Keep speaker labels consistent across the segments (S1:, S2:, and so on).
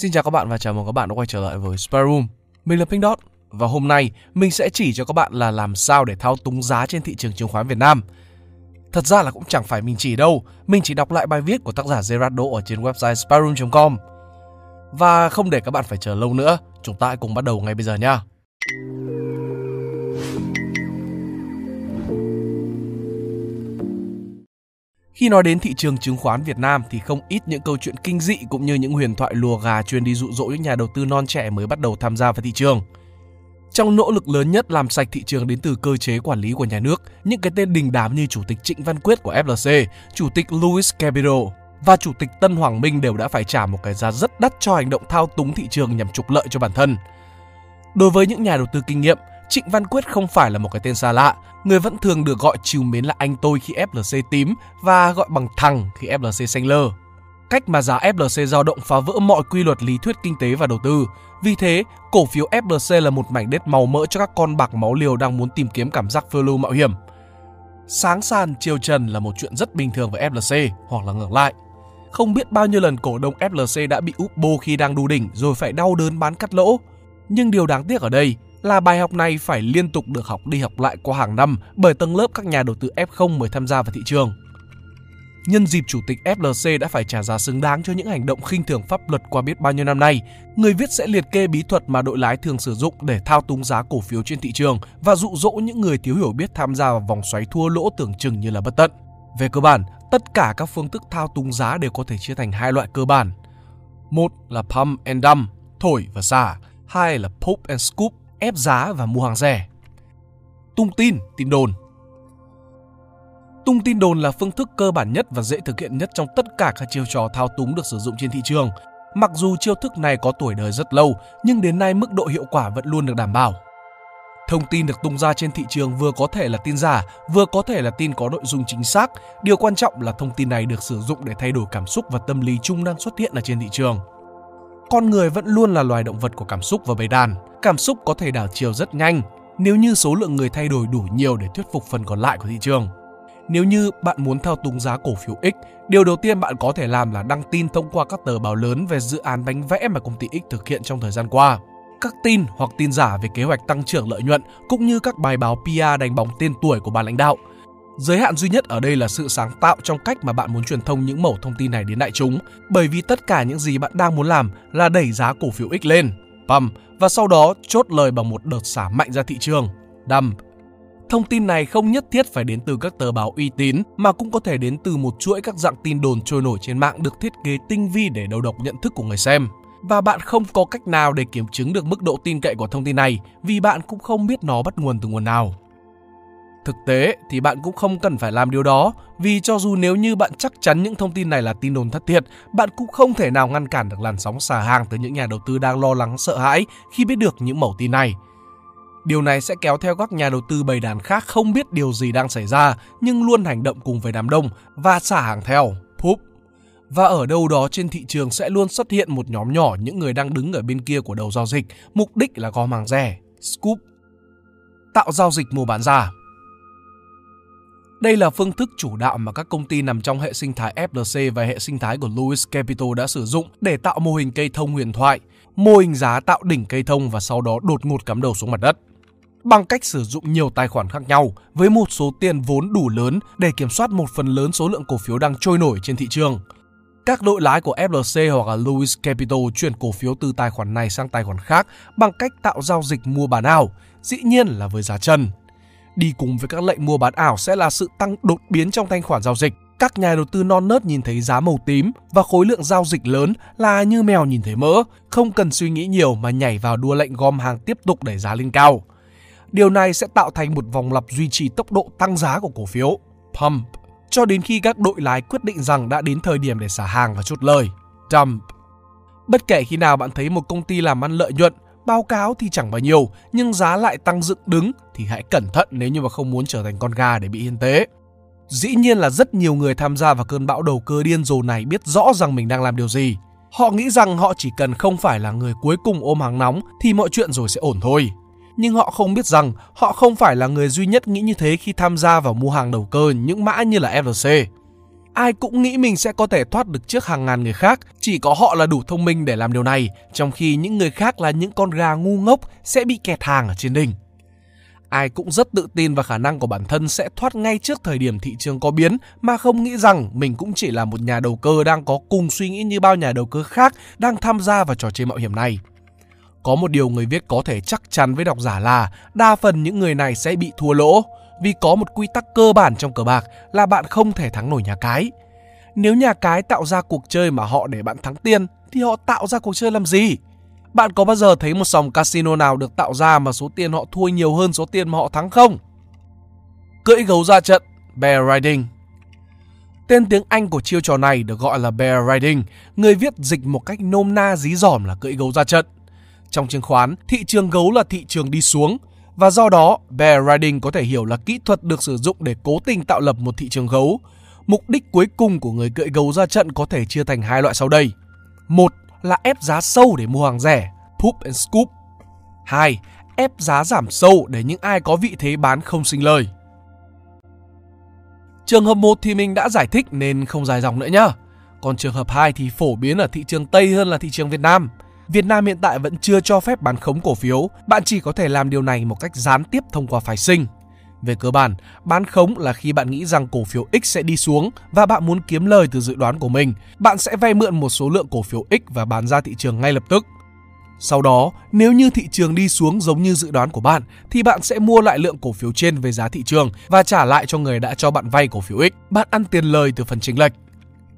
S1: Xin chào các bạn và chào mừng các bạn đã quay trở lại với Spare Room. Mình là Pink Dot và hôm nay mình sẽ chỉ cho các bạn là làm sao để thao túng giá trên thị trường chứng khoán Việt Nam. Thật ra là cũng chẳng phải mình chỉ đâu, mình chỉ đọc lại bài viết của tác giả Gerardo ở trên website spareroom.com. Và không để các bạn phải chờ lâu nữa, chúng ta hãy cùng bắt đầu ngay bây giờ nha. Khi nói đến thị trường chứng khoán Việt Nam thì không ít những câu chuyện kinh dị cũng như những huyền thoại lùa gà chuyên đi dụ dỗ những nhà đầu tư non trẻ mới bắt đầu tham gia vào thị trường. Trong nỗ lực lớn nhất làm sạch thị trường đến từ cơ chế quản lý của nhà nước, những cái tên đình đám như Chủ tịch Trịnh Văn Quyết của FLC, Chủ tịch Louis Capital và Chủ tịch Tân Hoàng Minh đều đã phải trả một cái giá rất đắt cho hành động thao túng thị trường nhằm trục lợi cho bản thân. Đối với những nhà đầu tư kinh nghiệm, Trịnh Văn Quyết không phải là một cái tên xa lạ, người vẫn thường được gọi chiều mến là anh tôi khi FLC tím và gọi bằng thằng khi FLC xanh lơ. Cách mà giá FLC dao động phá vỡ mọi quy luật lý thuyết kinh tế và đầu tư. Vì thế, cổ phiếu FLC là một mảnh đất màu mỡ cho các con bạc máu liều đang muốn tìm kiếm cảm giác phiêu lưu mạo hiểm. Sáng sàn chiều trần là một chuyện rất bình thường với FLC hoặc là ngược lại. Không biết bao nhiêu lần cổ đông FLC đã bị úp bô khi đang đu đỉnh rồi phải đau đớn bán cắt lỗ. Nhưng điều đáng tiếc ở đây là bài học này phải liên tục được học đi học lại qua hàng năm bởi tầng lớp các nhà đầu tư F0 mới tham gia vào thị trường. Nhân dịp chủ tịch FLC đã phải trả giá xứng đáng cho những hành động khinh thường pháp luật qua biết bao nhiêu năm nay, người viết sẽ liệt kê bí thuật mà đội lái thường sử dụng để thao túng giá cổ phiếu trên thị trường và dụ dỗ những người thiếu hiểu biết tham gia vào vòng xoáy thua lỗ tưởng chừng như là bất tận. Về cơ bản, tất cả các phương thức thao túng giá đều có thể chia thành hai loại cơ bản. Một là pump and dump, thổi và xả. Hai là pop and scoop, ép giá và mua hàng rẻ. Tung tin, tin đồn Tung tin đồn là phương thức cơ bản nhất và dễ thực hiện nhất trong tất cả các chiêu trò thao túng được sử dụng trên thị trường. Mặc dù chiêu thức này có tuổi đời rất lâu, nhưng đến nay mức độ hiệu quả vẫn luôn được đảm bảo. Thông tin được tung ra trên thị trường vừa có thể là tin giả, vừa có thể là tin có nội dung chính xác. Điều quan trọng là thông tin này được sử dụng để thay đổi cảm xúc và tâm lý chung đang xuất hiện ở trên thị trường. Con người vẫn luôn là loài động vật của cảm xúc và bầy đàn. Cảm xúc có thể đảo chiều rất nhanh nếu như số lượng người thay đổi đủ nhiều để thuyết phục phần còn lại của thị trường. Nếu như bạn muốn thao túng giá cổ phiếu X, điều đầu tiên bạn có thể làm là đăng tin thông qua các tờ báo lớn về dự án bánh vẽ mà công ty X thực hiện trong thời gian qua. Các tin hoặc tin giả về kế hoạch tăng trưởng lợi nhuận cũng như các bài báo PR đánh bóng tên tuổi của ban lãnh đạo. Giới hạn duy nhất ở đây là sự sáng tạo trong cách mà bạn muốn truyền thông những mẩu thông tin này đến đại chúng, bởi vì tất cả những gì bạn đang muốn làm là đẩy giá cổ phiếu X lên, pump, và sau đó chốt lời bằng một đợt xả mạnh ra thị trường, dump. Thông tin này không nhất thiết phải đến từ các tờ báo uy tín mà cũng có thể đến từ một chuỗi các dạng tin đồn trôi nổi trên mạng được thiết kế tinh vi để đầu độc nhận thức của người xem. Và bạn không có cách nào để kiểm chứng được mức độ tin cậy của thông tin này vì bạn cũng không biết nó bắt nguồn từ nguồn nào. Thực tế thì bạn cũng không cần phải làm điều đó vì cho dù nếu như bạn chắc chắn những thông tin này là tin đồn thất thiệt, bạn cũng không thể nào ngăn cản được làn sóng xả hàng từ những nhà đầu tư đang lo lắng sợ hãi khi biết được những mẩu tin này. Điều này sẽ kéo theo các nhà đầu tư bầy đàn khác không biết điều gì đang xảy ra nhưng luôn hành động cùng với đám đông và xả hàng theo, poop. Và ở đâu đó trên thị trường sẽ luôn xuất hiện một nhóm nhỏ những người đang đứng ở bên kia của đầu giao dịch, mục đích là gom hàng rẻ, scoop. Tạo giao dịch mua bán giả đây là phương thức chủ đạo mà các công ty nằm trong hệ sinh thái FLC và hệ sinh thái của Lewis Capital đã sử dụng để tạo mô hình cây thông huyền thoại, mô hình giá tạo đỉnh cây thông và sau đó đột ngột cắm đầu xuống mặt đất. Bằng cách sử dụng nhiều tài khoản khác nhau với một số tiền vốn đủ lớn để kiểm soát một phần lớn số lượng cổ phiếu đang trôi nổi trên thị trường. Các đội lái của FLC hoặc là Lewis Capital chuyển cổ phiếu từ tài khoản này sang tài khoản khác bằng cách tạo giao dịch mua bán ảo, dĩ nhiên là với giá trần. Đi cùng với các lệnh mua bán ảo sẽ là sự tăng đột biến trong thanh khoản giao dịch. Các nhà đầu tư non nớt nhìn thấy giá màu tím và khối lượng giao dịch lớn là như mèo nhìn thấy mỡ, không cần suy nghĩ nhiều mà nhảy vào đua lệnh gom hàng tiếp tục đẩy giá lên cao. Điều này sẽ tạo thành một vòng lặp duy trì tốc độ tăng giá của cổ phiếu, pump, cho đến khi các đội lái quyết định rằng đã đến thời điểm để xả hàng và chốt lời, dump. Bất kể khi nào bạn thấy một công ty làm ăn lợi nhuận, báo cáo thì chẳng bao nhiêu, nhưng giá lại tăng dựng đứng thì hãy cẩn thận nếu như mà không muốn trở thành con gà để bị hiên tế. Dĩ nhiên là rất nhiều người tham gia vào cơn bão đầu cơ điên rồ này biết rõ rằng mình đang làm điều gì. Họ nghĩ rằng họ chỉ cần không phải là người cuối cùng ôm hàng nóng thì mọi chuyện rồi sẽ ổn thôi. Nhưng họ không biết rằng họ không phải là người duy nhất nghĩ như thế khi tham gia vào mua hàng đầu cơ những mã như là FLC. Ai cũng nghĩ mình sẽ có thể thoát được trước hàng ngàn người khác, chỉ có họ là đủ thông minh để làm điều này, trong khi những người khác là những con gà ngu ngốc sẽ bị kẹt hàng ở trên đỉnh. Ai cũng rất tự tin vào khả năng của bản thân sẽ thoát ngay trước thời điểm thị trường có biến mà không nghĩ rằng mình cũng chỉ là một nhà đầu cơ đang có cùng suy nghĩ như bao nhà đầu cơ khác đang tham gia vào trò chơi mạo hiểm này. Có một điều người viết có thể chắc chắn với độc giả là đa phần những người này sẽ bị thua lỗ vì có một quy tắc cơ bản trong cờ bạc là bạn không thể thắng nổi nhà cái. Nếu nhà cái tạo ra cuộc chơi mà họ để bạn thắng tiền thì họ tạo ra cuộc chơi làm gì? Bạn có bao giờ thấy một sòng casino nào được tạo ra mà số tiền họ thua nhiều hơn số tiền mà họ thắng không? Cưỡi gấu ra trận, bear riding. Tên tiếng Anh của chiêu trò này được gọi là bear riding, người viết dịch một cách nôm na dí dỏm là cưỡi gấu ra trận. Trong chứng khoán, thị trường gấu là thị trường đi xuống, và do đó bear riding có thể hiểu là kỹ thuật được sử dụng để cố tình tạo lập một thị trường gấu. Mục đích cuối cùng của người cưỡi gấu ra trận có thể chia thành hai loại sau đây. Một là ép giá sâu để mua hàng rẻ, poop and scoop. hai Ép giá giảm sâu để những ai có vị thế bán không sinh lời. Trường hợp 1 thì mình đã giải thích nên không dài dòng nữa nhá. Còn trường hợp 2 thì phổ biến ở thị trường Tây hơn là thị trường Việt Nam. Việt Nam hiện tại vẫn chưa cho phép bán khống cổ phiếu, bạn chỉ có thể làm điều này một cách gián tiếp thông qua phái sinh. Về cơ bản, bán khống là khi bạn nghĩ rằng cổ phiếu X sẽ đi xuống và bạn muốn kiếm lời từ dự đoán của mình. Bạn sẽ vay mượn một số lượng cổ phiếu X và bán ra thị trường ngay lập tức. Sau đó, nếu như thị trường đi xuống giống như dự đoán của bạn thì bạn sẽ mua lại lượng cổ phiếu trên với giá thị trường và trả lại cho người đã cho bạn vay cổ phiếu X. Bạn ăn tiền lời từ phần chênh lệch.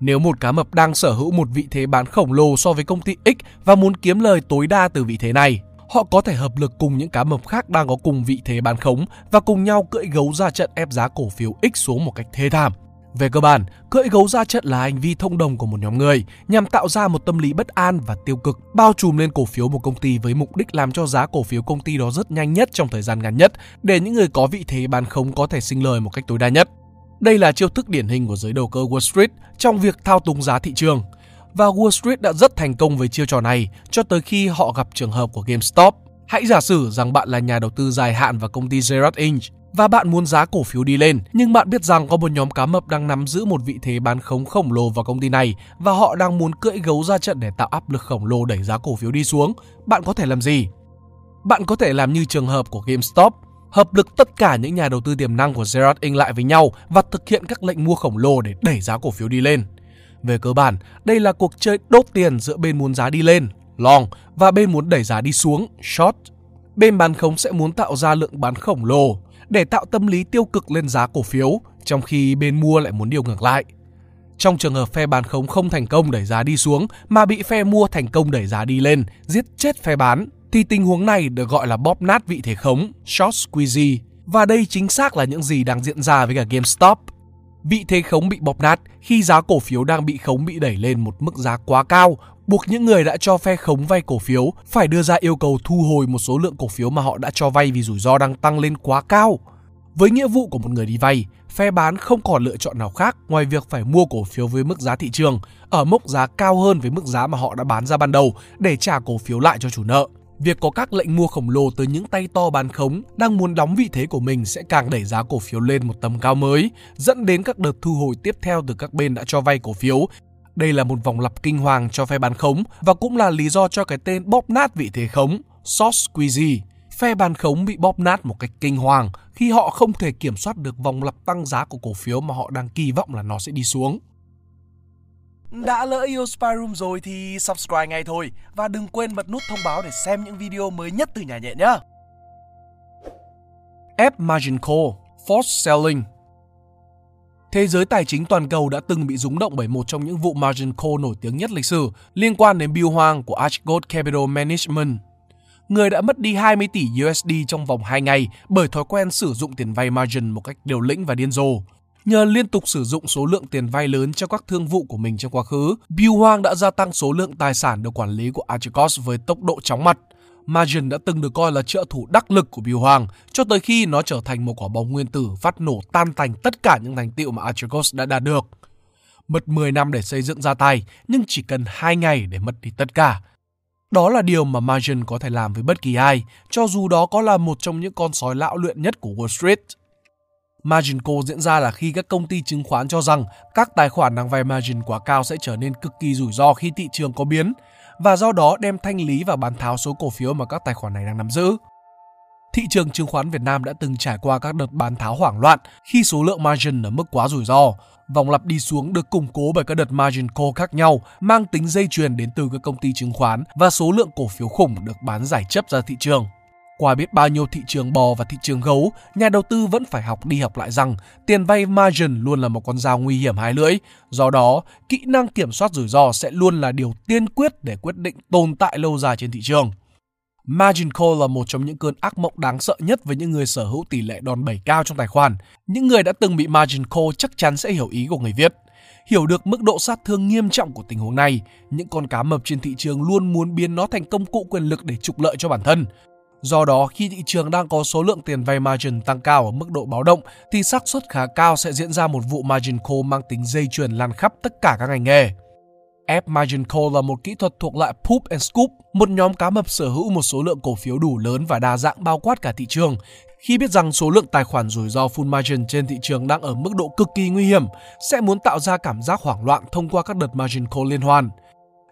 S1: Nếu một cá mập đang sở hữu một vị thế bán khổng lồ so với công ty X và muốn kiếm lời tối đa từ vị thế này, họ có thể hợp lực cùng những cá mập khác đang có cùng vị thế bán khống và cùng nhau cưỡi gấu ra trận ép giá cổ phiếu X xuống một cách thê thảm. Về cơ bản, cưỡi gấu ra trận là hành vi thông đồng của một nhóm người nhằm tạo ra một tâm lý bất an và tiêu cực bao trùm lên cổ phiếu một công ty với mục đích làm cho giá cổ phiếu công ty đó rất nhanh nhất trong thời gian ngắn nhất để những người có vị thế bán khống có thể sinh lời một cách tối đa nhất. Đây là chiêu thức điển hình của giới đầu cơ Wall Street trong việc thao túng giá thị trường. Và Wall Street đã rất thành công với chiêu trò này cho tới khi họ gặp trường hợp của GameStop. Hãy giả sử rằng bạn là nhà đầu tư dài hạn vào công ty Gerard Inc và bạn muốn giá cổ phiếu đi lên, nhưng bạn biết rằng có một nhóm cá mập đang nắm giữ một vị thế bán khống khổng lồ vào công ty này và họ đang muốn cưỡi gấu ra trận để tạo áp lực khổng lồ đẩy giá cổ phiếu đi xuống. Bạn có thể làm gì? Bạn có thể làm như trường hợp của GameStop, hợp lực tất cả những nhà đầu tư tiềm năng của Gerard Inc lại với nhau và thực hiện các lệnh mua khổng lồ để đẩy giá cổ phiếu đi lên. Về cơ bản, đây là cuộc chơi đốt tiền giữa bên muốn giá đi lên, long, và bên muốn đẩy giá đi xuống, short. Bên bán khống sẽ muốn tạo ra lượng bán khổng lồ để tạo tâm lý tiêu cực lên giá cổ phiếu, trong khi bên mua lại muốn điều ngược lại. Trong trường hợp phe bán khống không thành công đẩy giá đi xuống mà bị phe mua thành công đẩy giá đi lên, giết chết phe bán, thì tình huống này được gọi là bóp nát vị thế khống, short squeeze. Và đây chính xác là những gì đang diễn ra với cả GameStop. Vị thế khống bị bóp nát khi giá cổ phiếu đang bị khống bị đẩy lên một mức giá quá cao, buộc những người đã cho phe khống vay cổ phiếu phải đưa ra yêu cầu thu hồi một số lượng cổ phiếu mà họ đã cho vay vì rủi ro đang tăng lên quá cao. Với nghĩa vụ của một người đi vay, phe bán không còn lựa chọn nào khác ngoài việc phải mua cổ phiếu với mức giá thị trường ở mức giá cao hơn với mức giá mà họ đã bán ra ban đầu để trả cổ phiếu lại cho chủ nợ. Việc có các lệnh mua khổng lồ từ những tay to bán khống đang muốn đóng vị thế của mình sẽ càng đẩy giá cổ phiếu lên một tầm cao mới, dẫn đến các đợt thu hồi tiếp theo từ các bên đã cho vay cổ phiếu. Đây là một vòng lặp kinh hoàng cho phe bán khống và cũng là lý do cho cái tên bóp nát vị thế khống, short squeeze. Phe bán khống bị bóp nát một cách kinh hoàng khi họ không thể kiểm soát được vòng lặp tăng giá của cổ phiếu mà họ đang kỳ vọng là nó sẽ đi xuống. Đã lỡ yêu Spy Room rồi thì subscribe ngay thôi và đừng quên bật nút thông báo để xem những video mới nhất từ nhà nhẹ nhé. App Margin Call, Forced Selling Thế giới tài chính toàn cầu đã từng bị rúng động bởi một trong những vụ margin call nổi tiếng nhất lịch sử liên quan đến Bill Hoang của Archgold Capital Management. Người đã mất đi 20 tỷ USD trong vòng 2 ngày bởi thói quen sử dụng tiền vay margin một cách liều lĩnh và điên rồ. Nhờ liên tục sử dụng số lượng tiền vay lớn cho các thương vụ của mình trong quá khứ, Bill Hoang đã gia tăng số lượng tài sản được quản lý của Archegos với tốc độ chóng mặt. Margin đã từng được coi là trợ thủ đắc lực của Bill Hoang cho tới khi nó trở thành một quả bóng nguyên tử phát nổ tan tành tất cả những thành tiệu mà Archegos đã đạt được. Mất 10 năm để xây dựng ra tay, nhưng chỉ cần 2 ngày để mất đi tất cả. Đó là điều mà Margin có thể làm với bất kỳ ai, cho dù đó có là một trong những con sói lão luyện nhất của Wall Street. Margin call diễn ra là khi các công ty chứng khoán cho rằng các tài khoản đang vay margin quá cao sẽ trở nên cực kỳ rủi ro khi thị trường có biến và do đó đem thanh lý và bán tháo số cổ phiếu mà các tài khoản này đang nắm giữ. Thị trường chứng khoán Việt Nam đã từng trải qua các đợt bán tháo hoảng loạn khi số lượng margin ở mức quá rủi ro. Vòng lặp đi xuống được củng cố bởi các đợt margin call khác nhau, mang tính dây chuyền đến từ các công ty chứng khoán và số lượng cổ phiếu khủng được bán giải chấp ra thị trường. Qua biết bao nhiêu thị trường bò và thị trường gấu, nhà đầu tư vẫn phải học đi học lại rằng tiền vay margin luôn là một con dao nguy hiểm hai lưỡi. Do đó, kỹ năng kiểm soát rủi ro sẽ luôn là điều tiên quyết để quyết định tồn tại lâu dài trên thị trường. Margin call là một trong những cơn ác mộng đáng sợ nhất với những người sở hữu tỷ lệ đòn bẩy cao trong tài khoản. Những người đã từng bị margin call chắc chắn sẽ hiểu ý của người viết. Hiểu được mức độ sát thương nghiêm trọng của tình huống này, những con cá mập trên thị trường luôn muốn biến nó thành công cụ quyền lực để trục lợi cho bản thân. Do đó, khi thị trường đang có số lượng tiền vay margin tăng cao ở mức độ báo động, thì xác suất khá cao sẽ diễn ra một vụ margin call mang tính dây chuyền lan khắp tất cả các ngành nghề. F margin call là một kỹ thuật thuộc loại poop and scoop, một nhóm cá mập sở hữu một số lượng cổ phiếu đủ lớn và đa dạng bao quát cả thị trường. Khi biết rằng số lượng tài khoản rủi ro full margin trên thị trường đang ở mức độ cực kỳ nguy hiểm, sẽ muốn tạo ra cảm giác hoảng loạn thông qua các đợt margin call liên hoàn.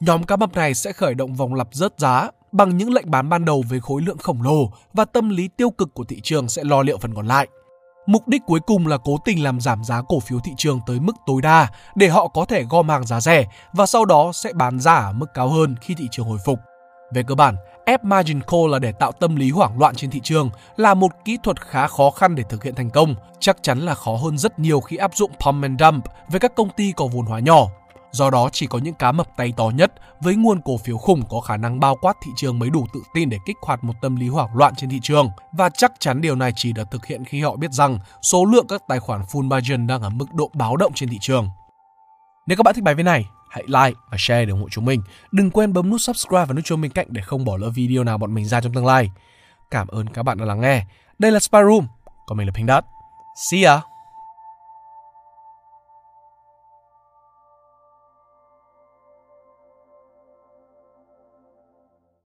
S1: Nhóm cá mập này sẽ khởi động vòng lặp rớt giá bằng những lệnh bán ban đầu với khối lượng khổng lồ và tâm lý tiêu cực của thị trường sẽ lo liệu phần còn lại. Mục đích cuối cùng là cố tình làm giảm giá cổ phiếu thị trường tới mức tối đa để họ có thể gom hàng giá rẻ và sau đó sẽ bán ra ở mức cao hơn khi thị trường hồi phục. Về cơ bản, ép margin call là để tạo tâm lý hoảng loạn trên thị trường là một kỹ thuật khá khó khăn để thực hiện thành công, chắc chắn là khó hơn rất nhiều khi áp dụng pump and dump với các công ty có vốn hóa nhỏ Do đó chỉ có những cá mập tay to nhất với nguồn cổ phiếu khủng có khả năng bao quát thị trường mới đủ tự tin để kích hoạt một tâm lý hoảng loạn trên thị trường và chắc chắn điều này chỉ được thực hiện khi họ biết rằng số lượng các tài khoản full margin đang ở mức độ báo động trên thị trường. Nếu các bạn thích bài viết này, hãy like và share để ủng hộ chúng mình. Đừng quên bấm nút subscribe và nút chuông bên cạnh để không bỏ lỡ video nào bọn mình ra trong tương lai. Cảm ơn các bạn đã lắng nghe. Đây là Spy Room, còn mình là Pink Dot. See ya!